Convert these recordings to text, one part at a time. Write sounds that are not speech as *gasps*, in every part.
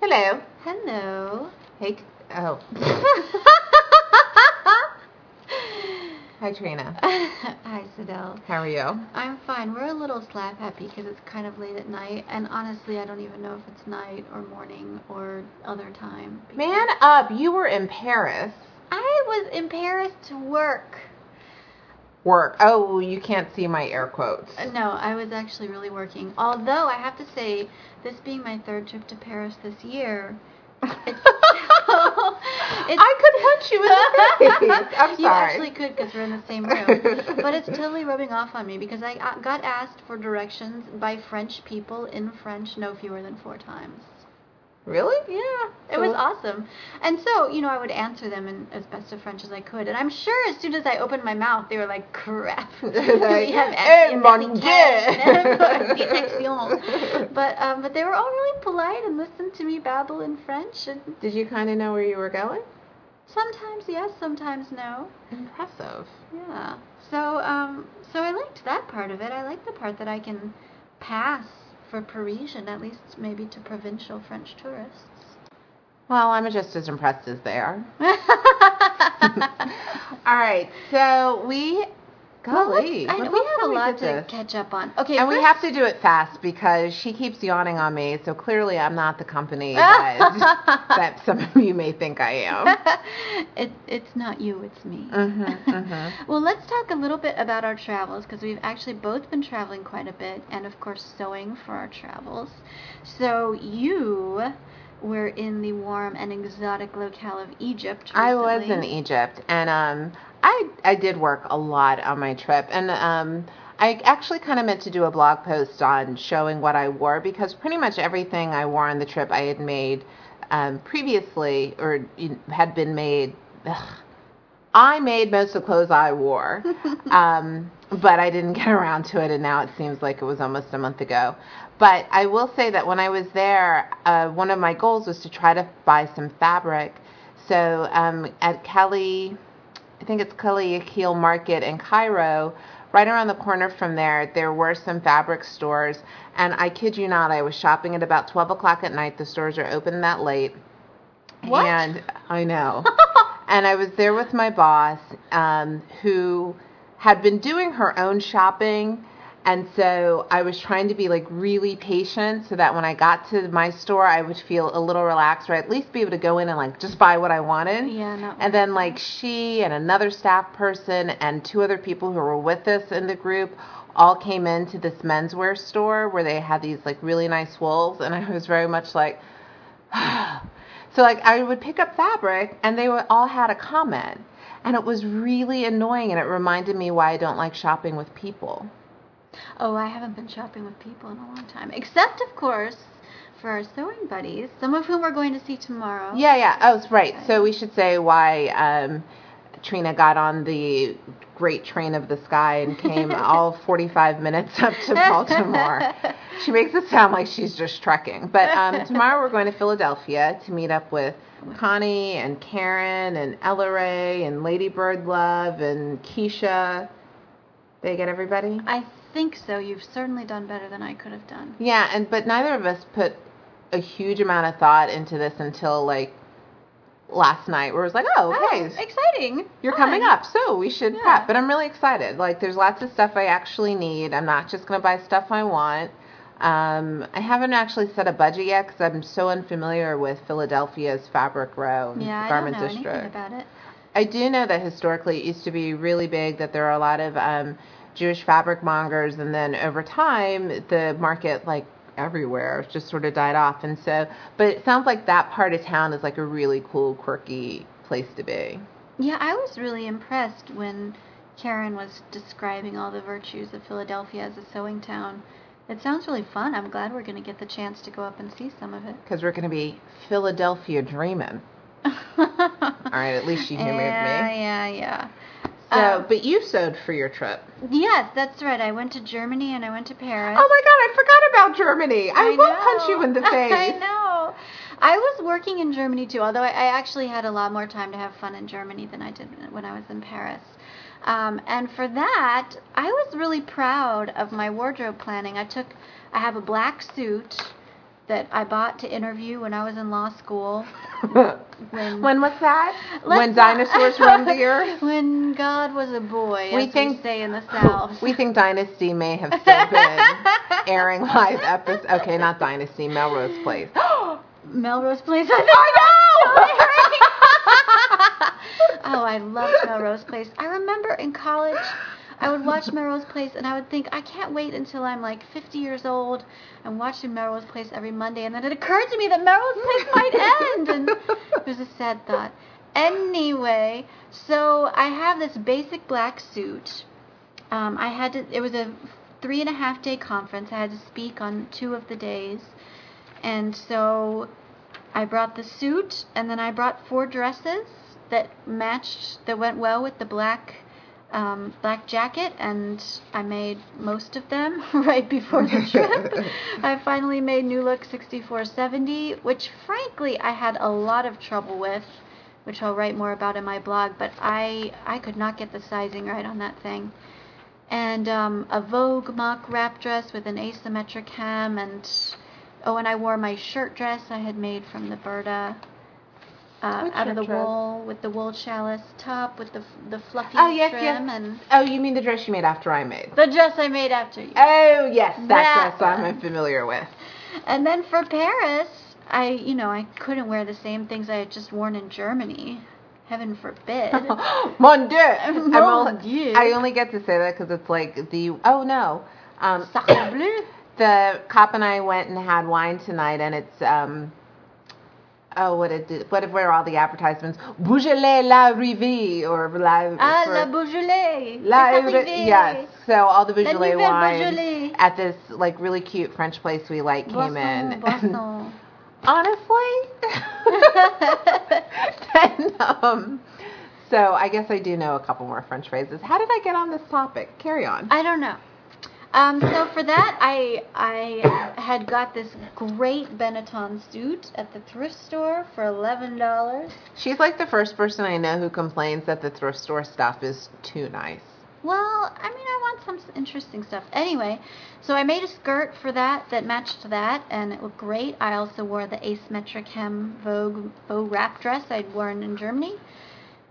Hello. Hello. Hey. Oh. *laughs* Hi, Trena. *laughs* Hi, Cidell. How are you? I'm fine. We're a little slap happy because it's kind of late at night, and honestly, I don't even know if it's night or morning or other time. Man up. You were in Paris. I was in Paris to work. Work. Oh, you can't see my air quotes. Uh, No, I was actually really working. Although I have to say, this being my third trip to Paris this year, it's still, *laughs* it's I could punch you in the *laughs* face. I'm sorry. You actually could because we're in the same room. *laughs* but it's totally rubbing off on me because I uh, got asked for directions by French people in French no fewer than four times. Really? Yeah, it was awesome. And so, you know, I would answer them in as best of French as I could. And I'm sure as soon as I opened my mouth, they were like, crap. *laughs* Like, we have "Eh, accent mon American Dieu." *laughs* detection." *laughs* But um, but they were all really polite and listened to me babble in French. And Did you kind of know where you were going? sometimes yes, sometimes no. Impressive. Yeah. So um so I liked that part of it. I like the part that I can pass for Parisian, at least maybe to provincial French tourists. Well, I'm just as impressed as they are. *laughs* *laughs* All right, so we. Well, let's- I we have a lot to this? catch up on. Okay, And we have to do it fast because she keeps yawning on me, so clearly I'm not the company *laughs* that, that some of you may think I am. *laughs* it, it's not you, it's me. hmm hmm *laughs* Well, let's talk a little bit about our travels because we've actually both been traveling quite a bit and, of course, sewing for our travels. So, you were in the warm and exotic locale of Egypt. I was in. Egypt, and um, I I did work a lot on my trip, and um, I actually kind of meant to do a blog post on showing what I wore because pretty much everything I wore on the trip I had made um, previously or had been made. Ugh, I made most of the clothes I wore, *laughs* um, but I didn't get around to it, and now it seems like it was almost a month ago. But I will say that when I was there, uh, one of my goals was to try to buy some fabric. So um, at Kelly, I think it's Kelly Akil Market in Cairo, right around the corner from there, there were some fabric stores. And I kid you not, I was shopping at about 12 o'clock at night. The stores are open that late. What? And *laughs* I know. and I was there with my boss, um, who had been doing her own shopping. And so I was trying to be like really patient so that when I got to my store, I would feel a little relaxed or at least be able to go in and like just buy what I wanted. Yeah, no. And then like she and another staff person and two other people who were with us in the group all came into this menswear store where they had these like really nice wools and I was very much like *sighs* so like I would pick up fabric and they would all had a comment and it was really annoying and it reminded me why I don't like shopping with people. Oh, I haven't been shopping with people in a long time. Except, of course, for our sewing buddies, some of whom we're going to see tomorrow. Yeah, yeah. Oh, right. So we should say why um, Trena got on the great train of the sky and came *laughs* all 45 minutes up to Baltimore. *laughs* She makes it sound like she's just trekking. But um, *laughs* tomorrow we're going to Philadelphia to meet up with Connie and Karen and Ella Ray and Lady Bird Love and Keisha. They get everybody? I think so. You've certainly done better than I could have done. Yeah, and but neither of us put a huge amount of thought into this until like last night where it was like, oh, okay, Oh, exciting. you're Fun. coming up, so we should Yeah. prep. But I'm really excited. Like, there's lots of stuff I actually need. I'm not just going to buy stuff I want. Um, I haven't actually set a budget yet because I'm so unfamiliar with Philadelphia's Fabric Row and Yeah, I don't Garment know District. anything about it. I do know that historically it used to be really big, that there are a lot of um, Jewish fabric mongers, and then over time the market, like everywhere, just sort of died off. And so, but it sounds like that part of town is like a really cool, quirky place to be. Yeah, I was really impressed when Karen was describing all the virtues of Philadelphia as a sewing town. It sounds really fun. I'm glad we're going to get the chance to go up and see some of it. Because we're going to be Philadelphia dreaming. *laughs* All right, at least she humoured yeah, me. Yeah, yeah. So, Um, but you sewed for your trip. Yes, that's right. I went to Germany and I went to Paris. Oh my God, I forgot about Germany. I, will punch you in the *laughs* face. I know. I was working in Germany too, although I, I actually had a lot more time to have fun in Germany than I did when I was in Paris. Um, and for that, I was really proud of my wardrobe planning. I took, I have a black suit that I bought to interview when I was in law school. *laughs* when, when was that? when dinosaurs roamed the *laughs* earth? When God was a boy, We as we think- say in the *laughs* South. We think Dynasty may have still been airing live episodes. Okay, not Dynasty, Melrose Place. *gasps* Melrose Place. I know. oh, I loved Melrose Place. I remember in college, I would watch Melrose Place, and I would think, I can't wait until I'm like 50 years old and watching Melrose Place every Monday. And then it occurred to me that Melrose Place *laughs* might end, and it was a sad thought. Anyway, so I have this basic black suit. Um, I had to. It was a three and a half day conference. I had to speak on two of the days, and so I brought the suit, and then I brought four dresses that matched, that went well with the black, um, black jacket, and I made most of them *laughs* right before the *laughs* trip. I finally made New Look 6470, which frankly I had a lot of trouble with, which I'll write more about in my blog. But I I could not get the sizing right on that thing. And um, a Vogue mock wrap dress with an asymmetric hem, and oh, and I wore my shirt dress I had made from the Burda. Uh, out of the dress? wool with the wool challis top with the the fluffy Oh, yes, trim yes. and Oh, you mean the dress you made after I made? the dress I made after you. Oh, yes, that, That dress I'm familiar with. And then for Paris, I, you know, I couldn't wear the same things I had just worn in Germany. Heaven forbid. *laughs* Mon Dieu! *laughs* Mon Dieu. I only get to say that because it's like the. Oh, no. Um, Sacre bleu. the cop and I went and had wine tonight, and it's um, oh, what it did, what were all the advertisements? Beaujolais La Rivière or La Ah, for- la Beaujolais. La C'est Riv- arrivé. yes. So all the Beaujolais wines Beaujolais. at this like really cute French place we like came Boisson, in. *laughs* boisson. Honestly, *laughs* then um, so I guess I do know a couple more French phrases. How did I get on this topic? Carry on. I don't know. Um, so for that, I I had got this great Benetton suit at the thrift store for eleven dollars. She's like the first person I know who complains that the thrift store stuff is too nice. Well, I mean, I want some interesting stuff. Anyway, so I made a skirt for that that matched that, and it looked great. I also wore the asymmetric hem Vogue Vogue wrap dress I'd worn in Germany.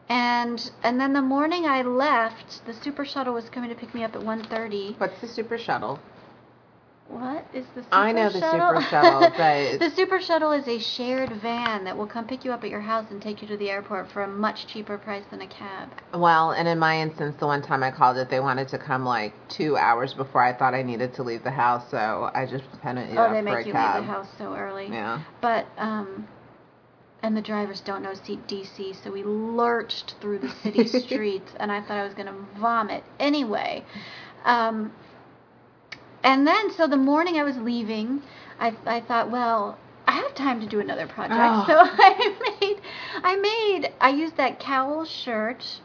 And and then the morning I left, the super shuttle was coming to pick me up at 1.30. What's the super shuttle? What is the super shuttle? I know the super shuttle, but the super shuttle is a shared van that will come pick you up at your house and take you to the airport for a much cheaper price than a cab. well, and in my instance, the one time I called it, they wanted to come like two hours before I thought I needed to leave the house, so I just it oh, they make you cab. leave the house so early. Yeah. But um and the drivers don't know seat DC, so we lurched through the city *laughs* streets and I thought I was going to vomit. Anyway, um and then so the morning I was leaving, I I thought, well, I have time to do another project. Oh. *laughs* So I made I made I used that cowl shirt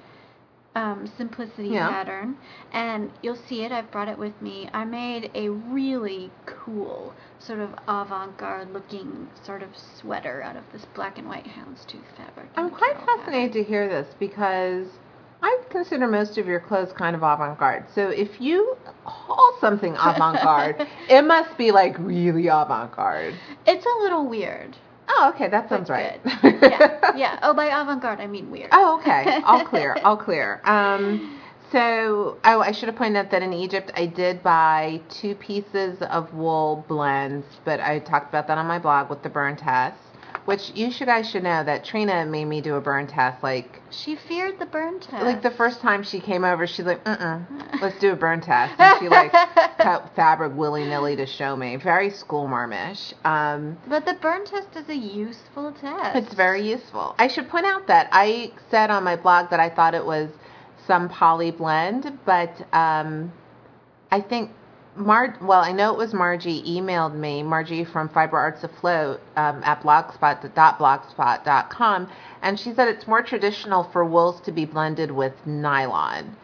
um, simplicity Yeah. pattern, and you'll see it. I've brought it with me. I made a really cool, sort of avant-garde looking sort of sweater out of this black and white houndstooth fabric. I'm quite pattern. fascinated to hear this because I consider most of your clothes kind of avant garde. So if you call something *laughs* avant garde, it must be like really avant garde. It's a little weird. Oh, okay, that sounds right. *laughs* yeah, yeah. Oh, by avant-garde I mean weird. Oh, okay. All *laughs* clear. All clear. Um, so, oh, I should have pointed out that in Egypt I did buy two pieces of wool blends, but I talked about that on my blog with the burn test, which you should guys should know that Trena made me do a burn test like She feared the burn test. like the first time she came over, she's like, "Mm, *laughs* let's do a burn test," and she like *laughs* cut fabric willy nilly to show me. Very school marmish. Um, But the burn test is a useful test. It's very useful. I should point out that I said on my blog that I thought it was some poly blend, but um, I think Mar. Well, I know it was Margie emailed me, Margie from Fiber Arts Afloat um, at blogspot.blogspot.com, and she said it's more traditional for wools to be blended with nylon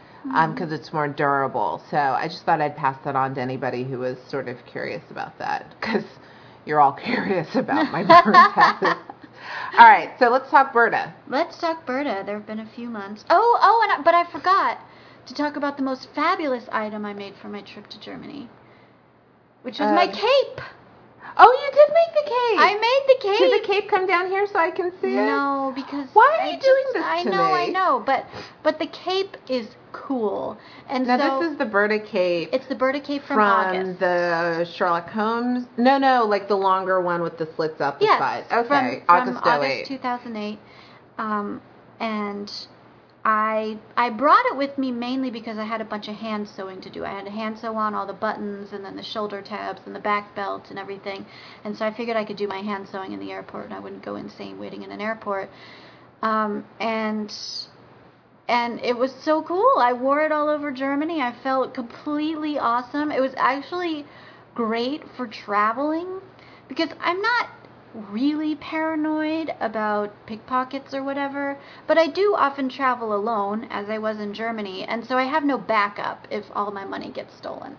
because it's more durable. So I just thought I'd pass that on to anybody who was sort of curious about that because you're all *laughs* curious about my *laughs* test. All right, so let's talk Burda. Let's talk Burda. There have been a few months. Oh, oh, and I, but I forgot to talk about the most fabulous item I made for my trip to Germany, which was my Um, cape. Oh, you did make the cape. I made the cape. Did the cape come down here so I can see it? No, because Why are I you doing just- this I to know, I know, but but the cape is cool, and Now so this is the Burda cape it's the Burda cape from, from August. the Sherlock Holmes. No, no, like the longer one with the slits up the yes, side. from, Okay, from August August 2008, um, and I I brought it with me mainly because I had a bunch of hand sewing to do. I had to hand sew on all the buttons and then the shoulder tabs and the back belt and everything, and so I figured I could do my hand sewing in the airport and I wouldn't go insane waiting in an airport. Um, and and it was so cool. I wore it all over Germany. I felt completely awesome. It was actually great for traveling because I'm not really paranoid about pickpockets or whatever, but I do often travel alone as I was in Germany, and so I have no backup if all my money gets stolen.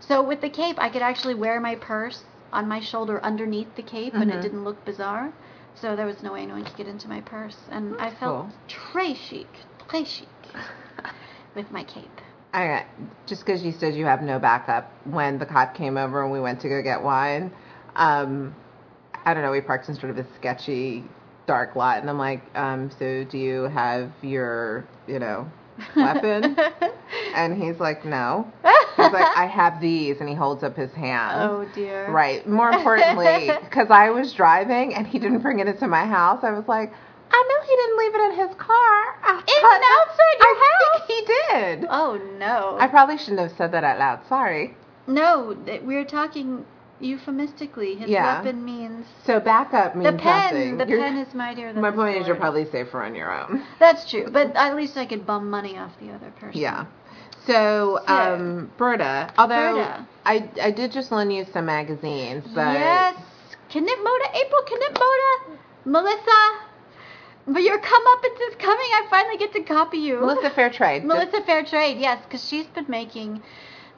So with the cape, I could actually wear my purse on my shoulder underneath the cape and it didn't look bizarre. So there was no way anyone could get into my purse, and I felt cool. très chic, très chic *laughs* with my cape. I got, just because you said you have no backup, when the cop came over and we went to go get wine, um, I don't know, we parked in sort of a sketchy, dark lot, and I'm like, um, so do you have your, you know, *laughs* weapon? and he's like, no. He's like, I have these, and he holds up his hands. Oh dear. Right. More importantly, *laughs* because I was driving and he didn't bring it into my house, I was like, I know he didn't leave it in his car. In outside your I house? think he did. Oh no. I probably shouldn't have said that out loud. Sorry. no, we're talking euphemistically. His Yeah. weapon means So backup means the pen. nothing. The You're- pen is mightier than my point is, you're probably safer on your own. *laughs* That's true, but at least I could bum money off the other person. Yeah. So, So- um, Burda, although Burda. I I did just lend you some magazines, but Yes. Knit Moda, April Knipmode, Melissa. But your comeuppance is coming. I finally get to copy you. Melissa Fehrtrade. *laughs* Melissa Fehrtrade, yes, because she's been making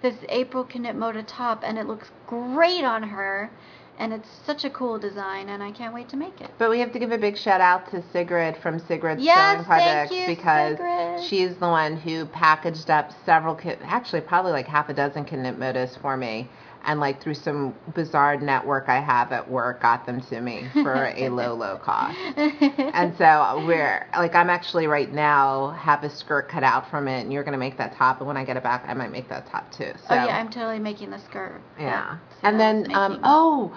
this April Knipmode top, and it looks great on her, and it's such a cool design, and I can't wait to make it. But we have to give a big shout out to Sigrid from Sigrid's Yes, Sewing Projects you, because Sigrid. she's the one who packaged up several, actually probably like half a dozen Knipmodes for me, and like through some bizarre network I have at work, got them to me for a low, low *laughs* cost. And so we're like, I'm actually right now have a skirt cut out from it, and you're gonna make that top, and when I get it back, I might make that top too. So oh yeah, I'm totally making the skirt. yeah. that And then, um, oh,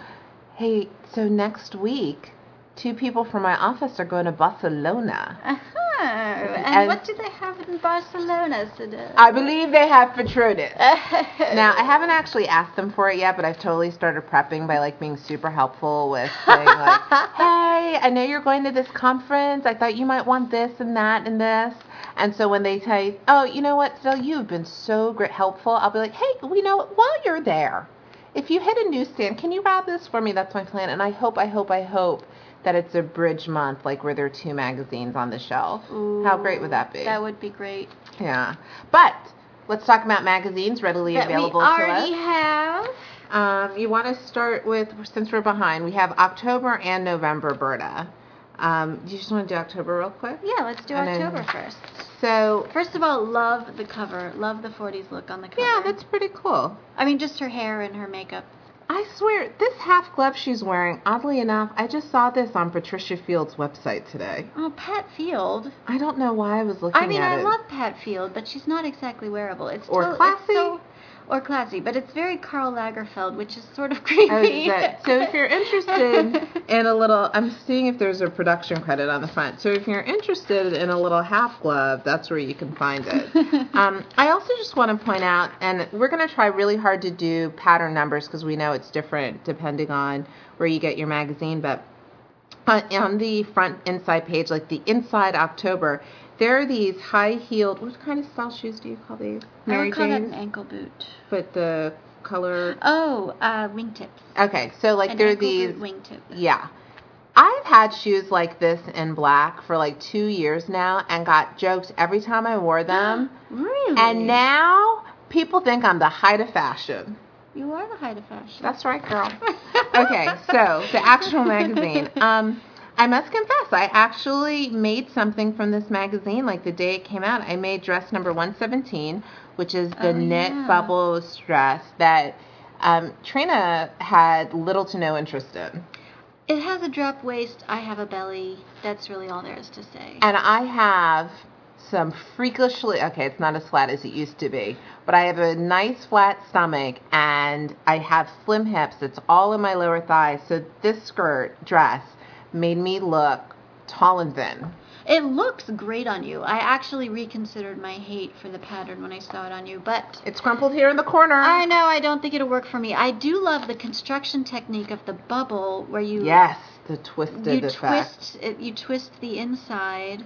hey, so next week, two people from my office are going to Barcelona. *laughs* Uh-huh. And, And- what do they have in Barcelona today? I believe they have Patrones. *laughs* now, I haven't actually asked them for it yet, but I've totally started prepping by like being super helpful with saying like, *laughs* "Hey, I know you're going to this conference. I thought you might want this and that and this." And so when they say, "Oh, you know what, Still, you've been so great helpful," I'll be like, "Hey, we know while you're there, if you hit a newsstand, can you grab this for me? That's my plan." And I hope, I hope, I hope that it's a bridge month, like where there are two magazines on the shelf. How great would that be? That would be great. Yeah. But let's talk about magazines readily That we available to already us. have. Um, you want to start with, since we're behind, we have October and November, Burda. Um, do you just want to do October real quick? Yeah, let's do And then- October first. So, First of all, love the cover. Love the 40s look on the cover. yeah, that's pretty cool. I mean, just her hair and her makeup. I swear, this half glove she's wearing, oddly enough, I just saw this on Patricia Field's website today. Oh, Pat Field. I don't know why I was looking at it. I mean, I it. love Pat Field, but she's not exactly wearable. It's Or to- it's classy. so- or classy, but it's very Karl Lagerfeld, which is sort of *laughs* creepy. So if you're interested *laughs* in a little, I'm seeing if there's a production credit on the front. So if you're interested in a little half glove, that's where you can find it. *laughs* um, I also just want to point out, and we're going to try really hard to do pattern numbers because we know it's different depending on where you get your magazine, but uh, on the front inside page, like the inside October, there are these high heeled. What kind of style shoes do you call these? I would call that an ankle boot. but the color. Oh, uh, wingtips. Okay, so like An there are these. wingtip. Yeah. I've had shoes like this in black for like two years now and got jokes every time I wore them. *gasps* Really? and now people think I'm the height of fashion. you are the height of fashion. That's right, girl. okay, so the actual *laughs* magazine. Um, I must confess, I actually made something from this magazine like the day it came out. I made dress number 117, which is the Oh, knit yeah. bubbles dress that um, Trena had little to no interest in. It has a drop waist. I have a belly. That's really all there is to say. And I have some freakishly, okay, it's not as flat as it used to be, but I have a nice flat stomach and I have slim hips. It's all in my lower thighs. So this skirt dress made me look tall and thin. It looks great on you. I actually reconsidered my hate for the pattern when I saw it on you, but It's crumpled here in the corner. I know I don't think it'll work for me. I do love the construction technique of the bubble where you yes, the twisted you effect. twist it, you twist the inside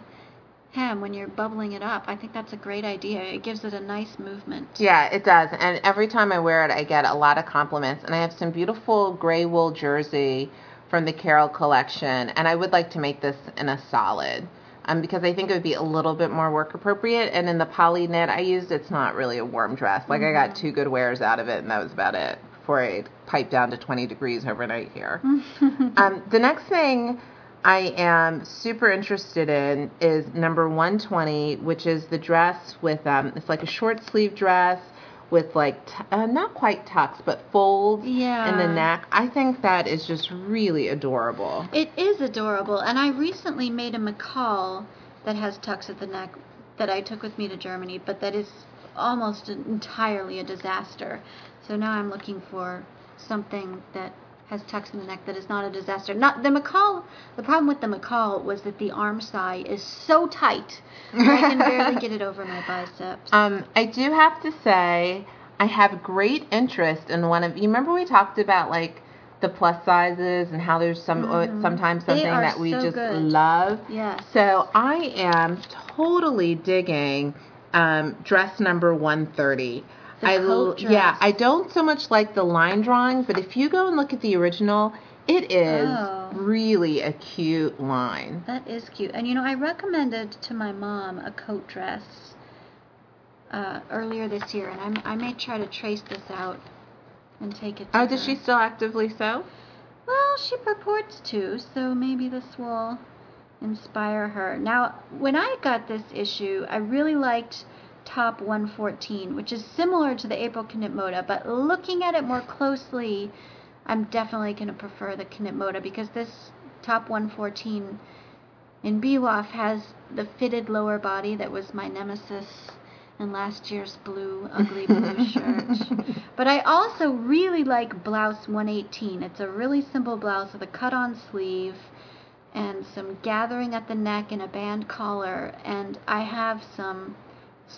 hem when you're bubbling it up. I think that's a great idea. It gives it a nice movement. Yeah, it does. And every time I wear it, I get a lot of compliments. And I have some beautiful gray wool jersey from the Carol collection. And I would like to make this in a solid um, because I think it would be a little bit more work appropriate. And in the poly knit I used, it's not really a warm dress. Like I got two good wears out of it, and that was about it before I piped down to 20 degrees overnight here. *laughs* um, the next thing I am super interested in is number 120, which is the dress with, um, it's like a short sleeve dress with like, t- uh, not quite tucks, but folds in the neck. I think that is just really adorable. It is adorable, and I recently made a McCall that has tucks at the neck that I took with me to Germany, but that is almost entirely a disaster. So now I'm looking for something that has tucks in the neck that is not a disaster. Not the McCall. The problem with the McCall was that the arm side is so tight I can barely get it over my biceps. Um, I do have to say, I have great interest in one of. You remember we talked about like the plus sizes and how there's some uh, sometimes Mm-hmm. They something that we so just good. love. Yes. So I am totally digging um, dress number one thirty. The I coat l- yeah. I don't so much like the line drawing, but if you go and look at the original, it is Oh. really a cute line. That is cute. And you know, I recommended to my mom a coat dress uh, earlier this year, and I'm, I may try to trace this out and take it to Oh, does she still actively sew? Well, she purports to, so maybe this will inspire her. Now, when I got this issue, I really liked top 114, which is similar to the April Knipmode, but looking at it more closely, I'm definitely going to prefer the Knipmode because this top 114 in BWOF has the fitted lower body that was my nemesis in last year's blue, ugly *laughs* blue shirt. But I also really like blouse 118. It's a really simple blouse with a cut on sleeve and some gathering at the neck and a band collar. And I have some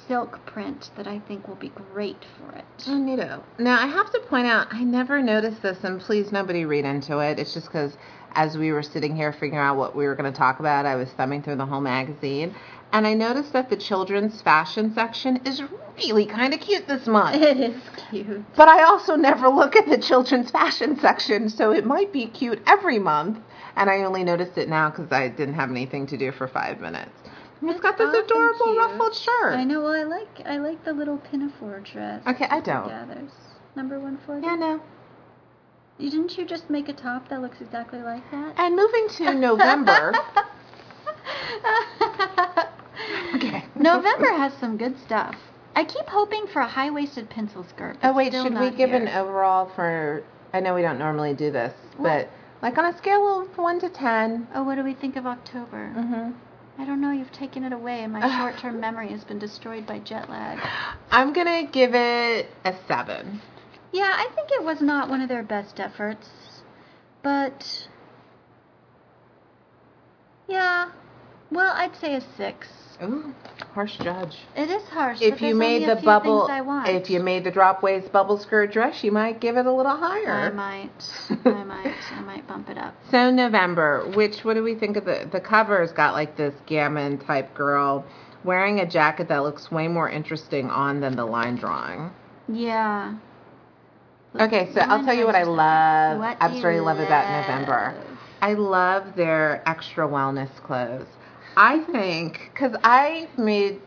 silk print that I think will be great for it. Oh, neato. Now, I have to point out, I never noticed this, and please nobody read into it. It's just because as we were sitting here figuring out what we were going to talk about, I was thumbing through the whole magazine, and I noticed that the children's fashion section is really kind of cute this month. *laughs* It is cute. But I also never look at the children's fashion section, so it might be cute every month. And I only noticed it now because I didn't have anything to do for five minutes. It's got this adorable cute. ruffled shirt. I know. Well, I like I like the little pinafore dress. Okay, I don't. Gathers number one forty. Yeah, no. You didn't you just make a top that looks exactly like that? And moving to November. *laughs* okay. November has some good stuff. I keep hoping for a high waisted pencil skirt. Oh wait, should we give here. an overall for? I know we don't normally do this, but like on a scale of one to ten. Oh, what do we think of October? Mm-hmm. I don't know. You've taken it away, and my *sighs* short term memory has been destroyed by jet lag. I'm gonna give it a seven. Yeah, I think it was not one of their best efforts, but yeah, well, I'd say a six. Ooh, harsh judge. It is harsh. If you made the bubble, I want. if you made the drop waist bubble skirt dress, you might give it a little higher. I might, I *laughs* might, I might bump it up. So November, which what do we think of the the cover's got like this gammon type girl wearing a jacket that looks way more interesting on than the line drawing. Yeah. Okay, so I'll tell you what I love. What absolutely you love about November. I love their extra wellness clothes. I think because I made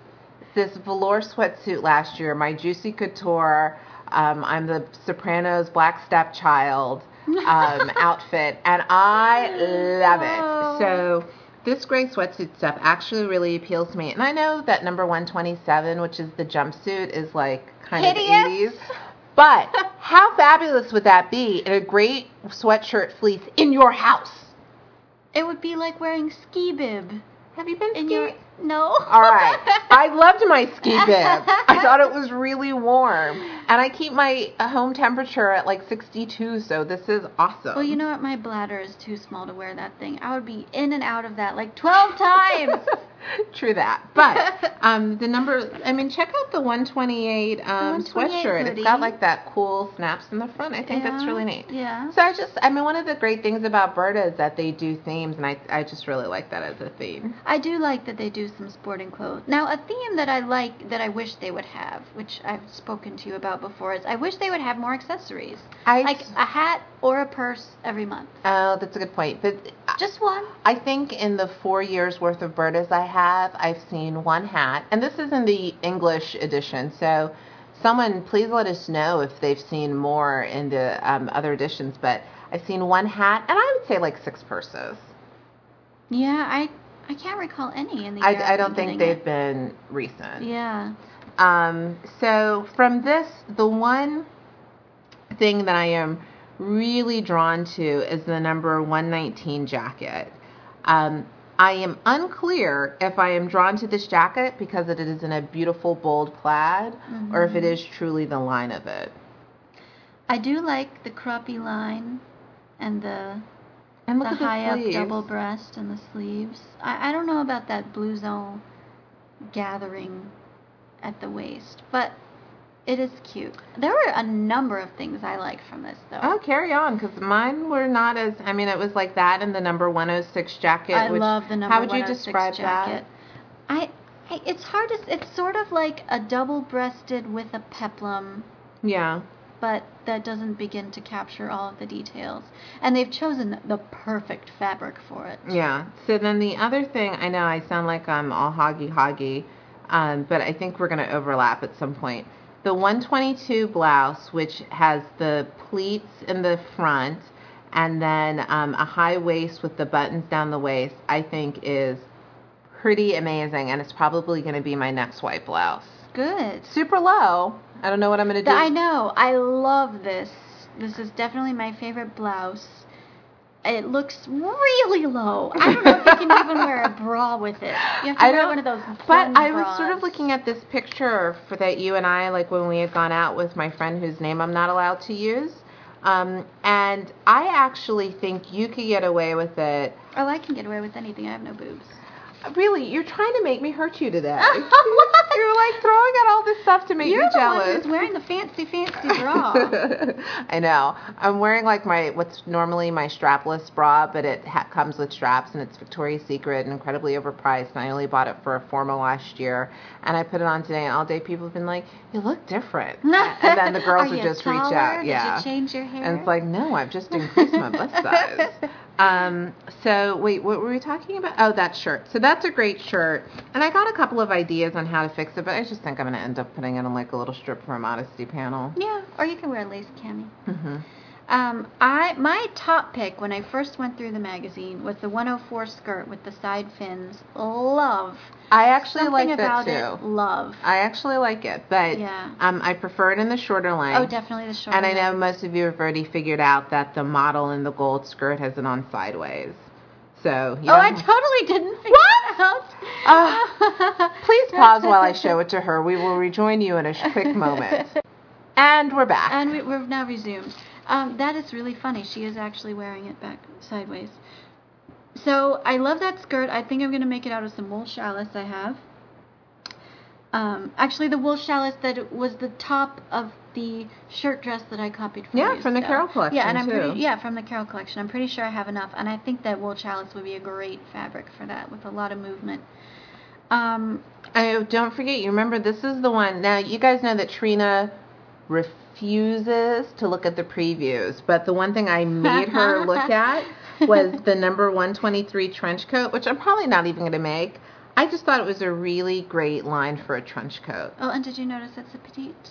this velour sweatsuit last year, my Juicy Couture. Um, I'm the Sopranos Black Stepchild um, *laughs* outfit, and I love it. So this gray sweatsuit stuff actually really appeals to me. And I know that number 127, which is the jumpsuit, is like kind Hideous. of 80s. But *laughs* how fabulous would that be in a great sweatshirt fleece in your house? It would be like wearing ski bib Have you been in skiing? your no. *laughs* All right. I loved my ski *laughs* bib. I thought it was really warm. And I keep my uh, home temperature at like 62, so this is awesome. Well, you know what? My bladder is too small to wear that thing. I would be in and out of that like 12 times. *laughs* *laughs* True that. But *laughs* um, the number, I mean, check out the 128, um, 128 sweatshirt. It's got like that cool snaps in the front. I think that's really neat. yeah. So I just, I mean, one of the great things about Burda is that they do themes, and I, I just really like that as a theme. I do like that they do some sporting clothes. Now, a theme that I like that I wish they would have, which I've spoken to you about before, is I wish they would have more accessories. I like a hat or a purse every month. Oh, that's a good point. But Just one. I think in the four years worth of Burdas I have, I've seen one hat, and this is in the English edition. So, someone please let us know if they've seen more in the um, other editions. But I've seen one hat, and I would say like six purses. Yeah, I I can't recall any in the I, I don't think they've it. been recent. Yeah. Um, so from this, the one thing that I am really drawn to is the number 119 jacket. Um, I am unclear if I am drawn to this jacket because it is in a beautiful bold plaid or if it is truly the line of it. I do like the croppy line and the And look the high sleeves. up double breast and the sleeves. I, I don't know about that blouson gathering at the waist, but it is cute. There were a number of things I liked from this though. Oh, carry on, because mine were not as. I mean, it was like that and the number 106 jacket. I which, love the number How would you describe jacket. I, I it's hard to it's sort of like a double-breasted with a peplum. Yeah. but that doesn't begin to capture all of the details. And they've chosen the perfect fabric for it. Yeah. So then the other thing, I know I sound like I'm all hoggy hoggy, um, but I think we're going to overlap at some point. The 122 blouse, which has the pleats in the front and then um, a high waist with the buttons down the waist, I think is pretty amazing. And it's probably going to be my next white blouse. Good. Super low. I don't know what I'm going to do. I know. I love this. This is definitely my favorite blouse. It looks really low. I don't know if you can *laughs* even wear a bra with it. You have to I wear don't- one of those. But I was sort of looking at this picture for that you and I, like when we had gone out with my friend whose name I'm not allowed to use. Um, and I actually think you could get away with it. Oh, I can get away with anything. I have no boobs. Really, you're trying to make me hurt you today. *laughs* *laughs* you're like throwing out all this stuff to make You're me the one who's wearing the fancy, fancy *laughs* bra. I know. I'm wearing like my what's normally my strapless bra, but it ha- comes with straps and it's Victoria's Secret and incredibly overpriced. And I only bought it for a formal last year, and I put it on today. And all day people have been like, "You look different," and then the girls would just reach taller? out. Did Yeah. you change your hair? and it's like, no, I've just increased my bust size. Um, so wait, what were we talking about? Oh, that shirt. So that's a great shirt, and I got a couple of ideas on how to fix it, but I just think I'm going to end up putting it on like a little strip for a modesty panel. Yeah, or you can wear a lace cami. Mm-hmm. Um, I my top pick when I first went through the magazine was the 104 skirt with the side fins. Love. I actually Something like that too. it. Love. I actually like it, but Yeah. um, I prefer it in the shorter length. oh, definitely the short. And I know most of you have already figured out that the model in the gold skirt has it on sideways. So you Oh, I totally didn't figure What? out. Ah, please pause while I show it to her. We will rejoin you in a quick moment. *laughs* And we're back. And we, we've now resumed. Um, that is really funny. She is actually wearing it back sideways. So I love that skirt. I think I'm going to make it out of some wool challis I have. Um, actually, the wool challis that was the top of the shirt dress that I copied from Yeah, you, from the Carol collection, Yeah, and I'm too. pretty yeah from the Carol collection. I'm pretty sure I have enough, and I think that wool challis would be a great fabric for that with a lot of movement. Um, Oh, don't forget, you remember this is the one. Now, you guys know that Trena refuses to look at the previews, but the one thing I made her look *laughs* at was the number 123 trench coat, which I'm probably not even going to make. I just thought it was a really great line for a trench coat. oh, and did you notice it's a petite?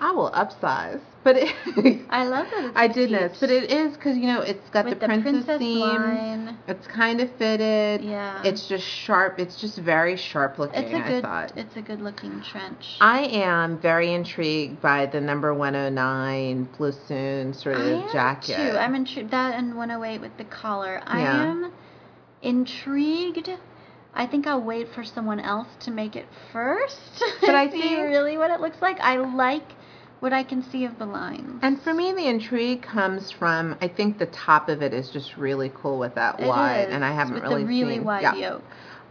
I will upsize, but it, *laughs* I love that I did this, but it is because you know it's got the the princess, princess seam. line. It's kind of fitted. Yeah. It's just sharp. It's just very sharp looking. It's a I good it's a good looking trench. I am very intrigued by the number 109 blouson sort of I am jacket. too. I'm intrigued that and 108 with the collar. I Yeah. am intrigued. I think I'll wait for someone else to make it first. *laughs* But I see think- really what it looks like. I like what I can see of the lines. and for me, the intrigue comes from I think the top of it is just really cool with that It wide, and I haven't with really the really seen. wide yeah. yoke.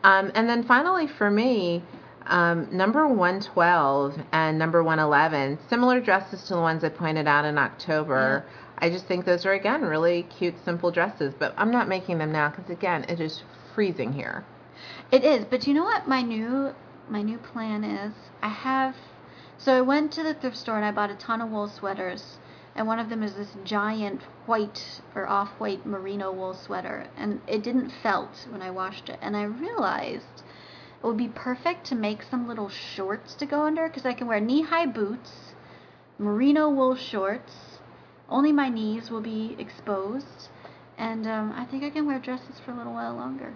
Um, and then finally, for me, um, number 112 and number 111, similar dresses to the ones I pointed out in October. I just think those are, again, really cute, simple dresses. But I'm not making them now because, again, it is freezing here. It is, but you know what my new my new plan is? I have so I went to the thrift store and I bought a ton of wool sweaters and one of them is this giant white or off-white merino wool sweater and it didn't felt when I washed it and I realized it would be perfect to make some little shorts to go under because I can wear knee-high boots, merino wool shorts. Only my knees will be exposed, and um, I think I can wear dresses for a little while longer.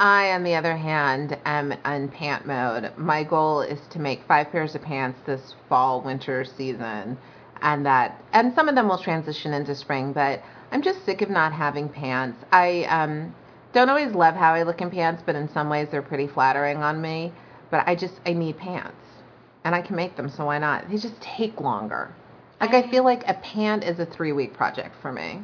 I, on the other hand, am in pant mode. My goal is to make five pairs of pants this fall winter season, and that, and some of them will transition into spring. But I'm just sick of not having pants. I um, don't always love how I look in pants, but in some ways they're pretty flattering on me. But I just I need pants, and I can make them, so why not? They just take longer. Like I I- feel like a pant is a three week project for me.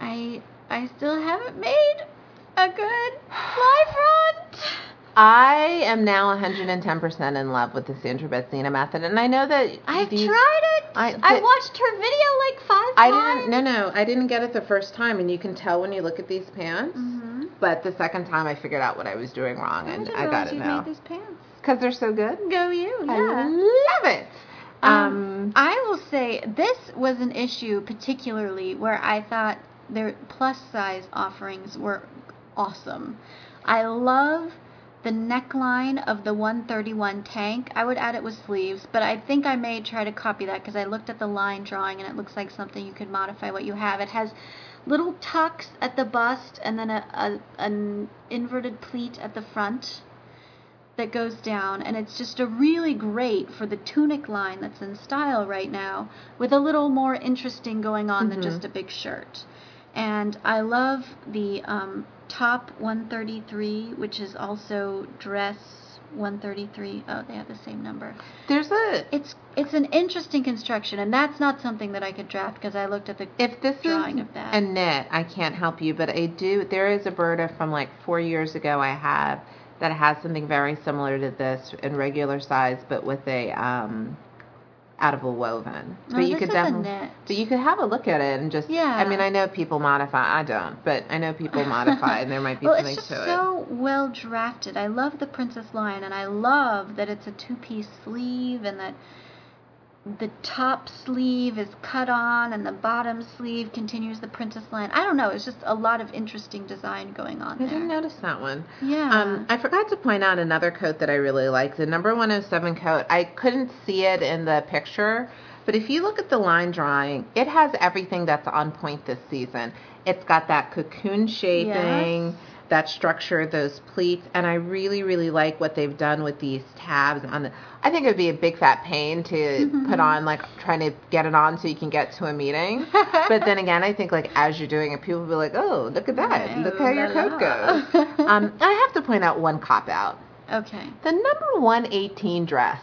I I still haven't made a good fly front. I am now 110% in love with the Sandra Betzina method, and I know that I've these- tried it. I- I, watched her video like five I times. didn't. No, no, I didn't get it the first time, and you can tell when you look at these pants. Mm-hmm. But the second time, I figured out what I was doing wrong, and I got it you now made these pants. because they're so good. Go you, I yeah. love it. Um, Um, I will say this was an issue particularly where I thought their plus size offerings were awesome. I love the neckline of the 131 tank. I would add it with sleeves, but I think I may try to copy that because I looked at the line drawing and it looks like something you could modify what you have. It has little tucks at the bust and then a, a an inverted pleat at the front that goes down and it's just a really great for the tunic line that's in style right now with a little more interesting going on than just mm-hmm. a big shirt and i love the um, top 133 which is also dress 133 oh they have the same number there's a. it's it's an interesting construction and that's not something that i could draft because i looked at the If this drawing is of that. a knit, I can't help you, but I do. There is a Burda from like four years ago I have that has something very similar to this in regular size, but with a um, out of a woven. Oh, but you could definitely, but you could have a look at it and just. Yeah. I mean, I know people modify. I don't, but I know people *laughs* modify, and there might be well, something it's just to it. so well drafted. I love the princess line, and I love that it's a two-piece sleeve, and that the top sleeve is cut on, and the bottom sleeve continues the princess line. I don't know. It's just a lot of interesting design going on I there. didn't notice that one. Yeah. Um, I forgot to point out another coat that I really like. The number 107 coat. I couldn't see it in the picture, but if you look at the line drawing, it has everything that's on point this season. It's got that cocoon shaping, Yes. That structure, those pleats, and I really, really like what they've done with these tabs on the. I think it would be a big fat pain to put on, like trying to get it on so you can get to a meeting. *laughs* but then again, I think like as you're doing it, people will be like, "Oh, look at that! Look how your coat goes." *laughs* um, I have to point out one cop out. Okay. The number 118 dress.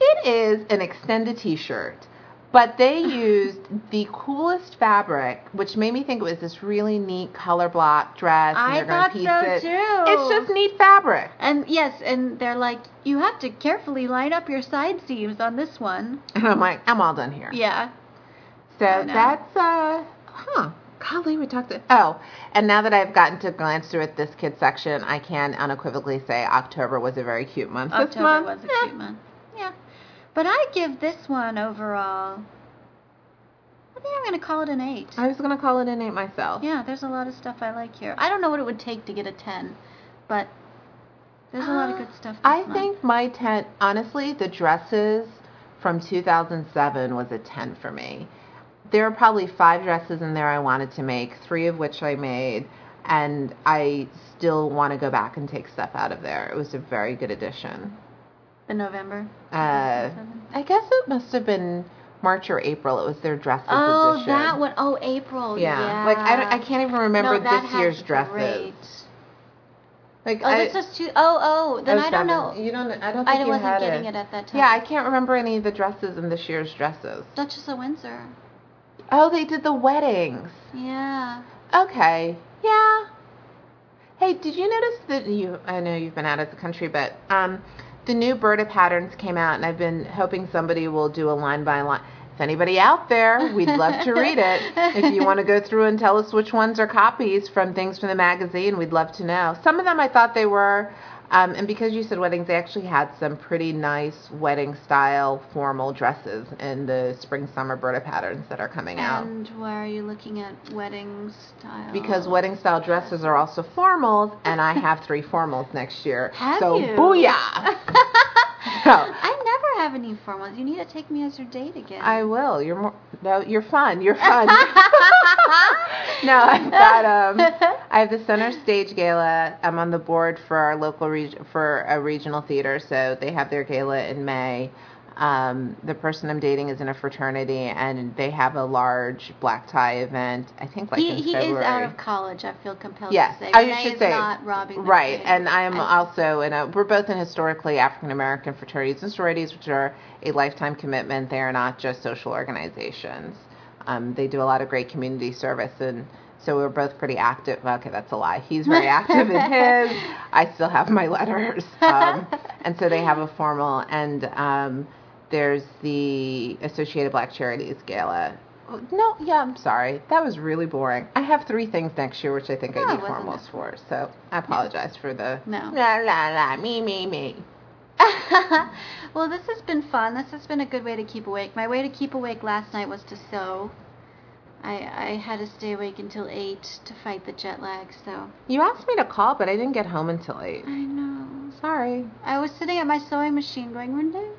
It is an extended t-shirt, but they used the coolest fabric, which made me think it was this really neat color block dress. and I they're thought piece so, it. too. It's just neat fabric. And yes, and they're like, you have to carefully line up your side seams on this one. *laughs* And I'm like, I'm all done here. Yeah. So that's uh huh. Golly, we talked to oh, and now that I've gotten to glance through at this kid section, I can unequivocally say October was a very cute month. October was a eh, cute month. But I give this one overall. I think I'm going to call it an 8. I was gonna call it an eight myself. Yeah, there's a lot of stuff I like here. I don't know what it would take to get a 10, but there's a lot of uh, good stuff I month. think my tent, honestly, the dresses from 2007 was a 10 for me. There are probably five dresses in there I wanted to make, three of which I made, and I still want to go back and take stuff out of there. It was a very good addition. The November. Uh, I guess it must have been March or April. It was their dresses oh, edition. that one. Oh, April. Yeah. Yeah. Like I, don't, I can't even remember No, this year's dresses. great- Like Oh, I, this was two oh oh. Then oh, I don't know. You don't. I don't think I wasn't getting it. it at that time. Yeah, I can't remember any of the dresses in this year's dresses. Duchess of Windsor. Oh, they did the weddings. Yeah. Okay. Yeah. Hey, did you notice that you? I know you've been out of the country, but um, the new Burda patterns came out, and I've been hoping somebody will do a line by line. If anybody out there, we'd love to read it. If you want to go through and tell us which ones are copies from things from the magazine, we'd love to know. Some of them I thought they were, um, and because you said weddings, they actually had some pretty nice wedding style formal dresses in the spring summer Burda patterns that are coming out. And why are you looking at wedding style? Because wedding style dresses are also formals, and I have three *laughs* formals next year. Have so you? booyah! *laughs* so I never have any formals. You need to take me as your date again. I will. You're more. No, you're fun. You're fun. *laughs* no, I've got um. I have the Center Stage Gala. I'm on the board for our local reg- for a regional theater, so they have their gala in May. Um, the person I'm dating is in a fraternity, and they have a large black tie event. I think like he he is out of college. I feel compelled Yes, to say. I Renee should is say not robbing. the right, and I am I- also in a. We're both in historically African American fraternities and sororities, which are a lifetime commitment. They are not just social organizations. Um, they do a lot of great community service, and so we're both pretty active. Okay, that's a lie. He's very *laughs* active in his. I still have my letters, *laughs* um, and so they have a formal. And um, there's the Associated Black Charities Gala. Oh, No, yeah, I'm sorry. That was really boring. I have three things next year, which I think No, I need formals for. So I apologize for the No. la la la me me me. *laughs* well, this has been fun. This has been a good way to keep awake. My way to keep awake last night was to sew. I, I had to stay awake until 8 to fight the jet lag, so. You asked me to call, but I didn't get home until eight. I know. Sorry. I was sitting at my sewing machine going, Renee,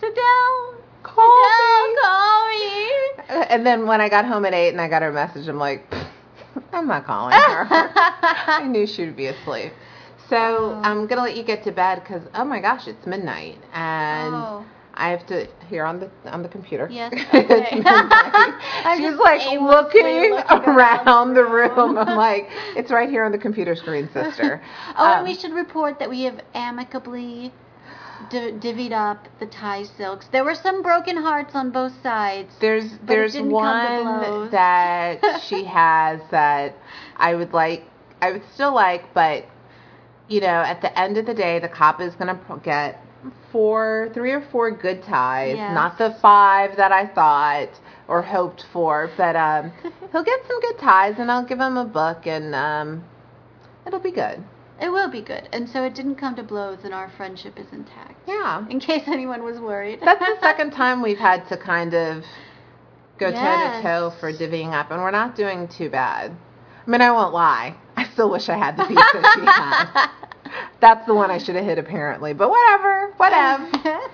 sit down. Call sit me. down, call me. *laughs* And then when I got home at eight and I got her message, I'm like, *laughs* I'm not calling her. *laughs* I knew she would be asleep. So Oh. I'm gonna let you get to bed because oh my gosh, it's midnight and Oh. I have to here on the on the computer. Yes, *laughs* okay. *laughs* She's just like looking, looking *laughs* around, around the room. I'm like, it's right here on the computer screen, sister. Oh, Um, and we should report that we have amicably div- divvied up the tie silks. There were some broken hearts on both sides. There's there's to one that she has that I would like I would still like, but you know, at the end of the day, the cop is gonna get four, three or four good ties, Yes. not the five that I thought or hoped for, but um, *laughs* he'll get some good ties, and I'll give him a book, and um, it'll be good. It will be good. And so it didn't come to blows, and our friendship is intact. Yeah, In case anyone was worried. that's the *laughs* second time we've had to kind of go toe to toe for divvying up, and we're not doing too bad. I mean, I won't lie. I still wish I had the piece that she had. *laughs* That's the one I should have hit, apparently. But whatever, whatever. *laughs*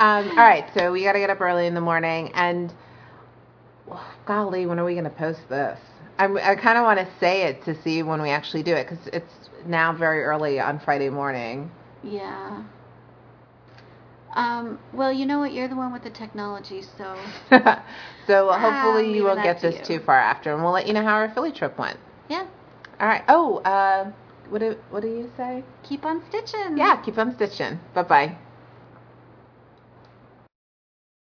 Um, all right, so we got to get up early in the morning, and well, golly, when are we going to post this? I'm, I kind of want to say it to see when we actually do it because it's now very early on Friday morning. yeah. Um, well, you know what? You're the one with the technology, so *laughs* so Ah, hopefully you won't get to this you. too far after, and we'll let you know how our Philly trip went. yeah. All right. Oh, uh, what do what do you say? Keep on stitching. Yeah, keep on stitching. Bye bye.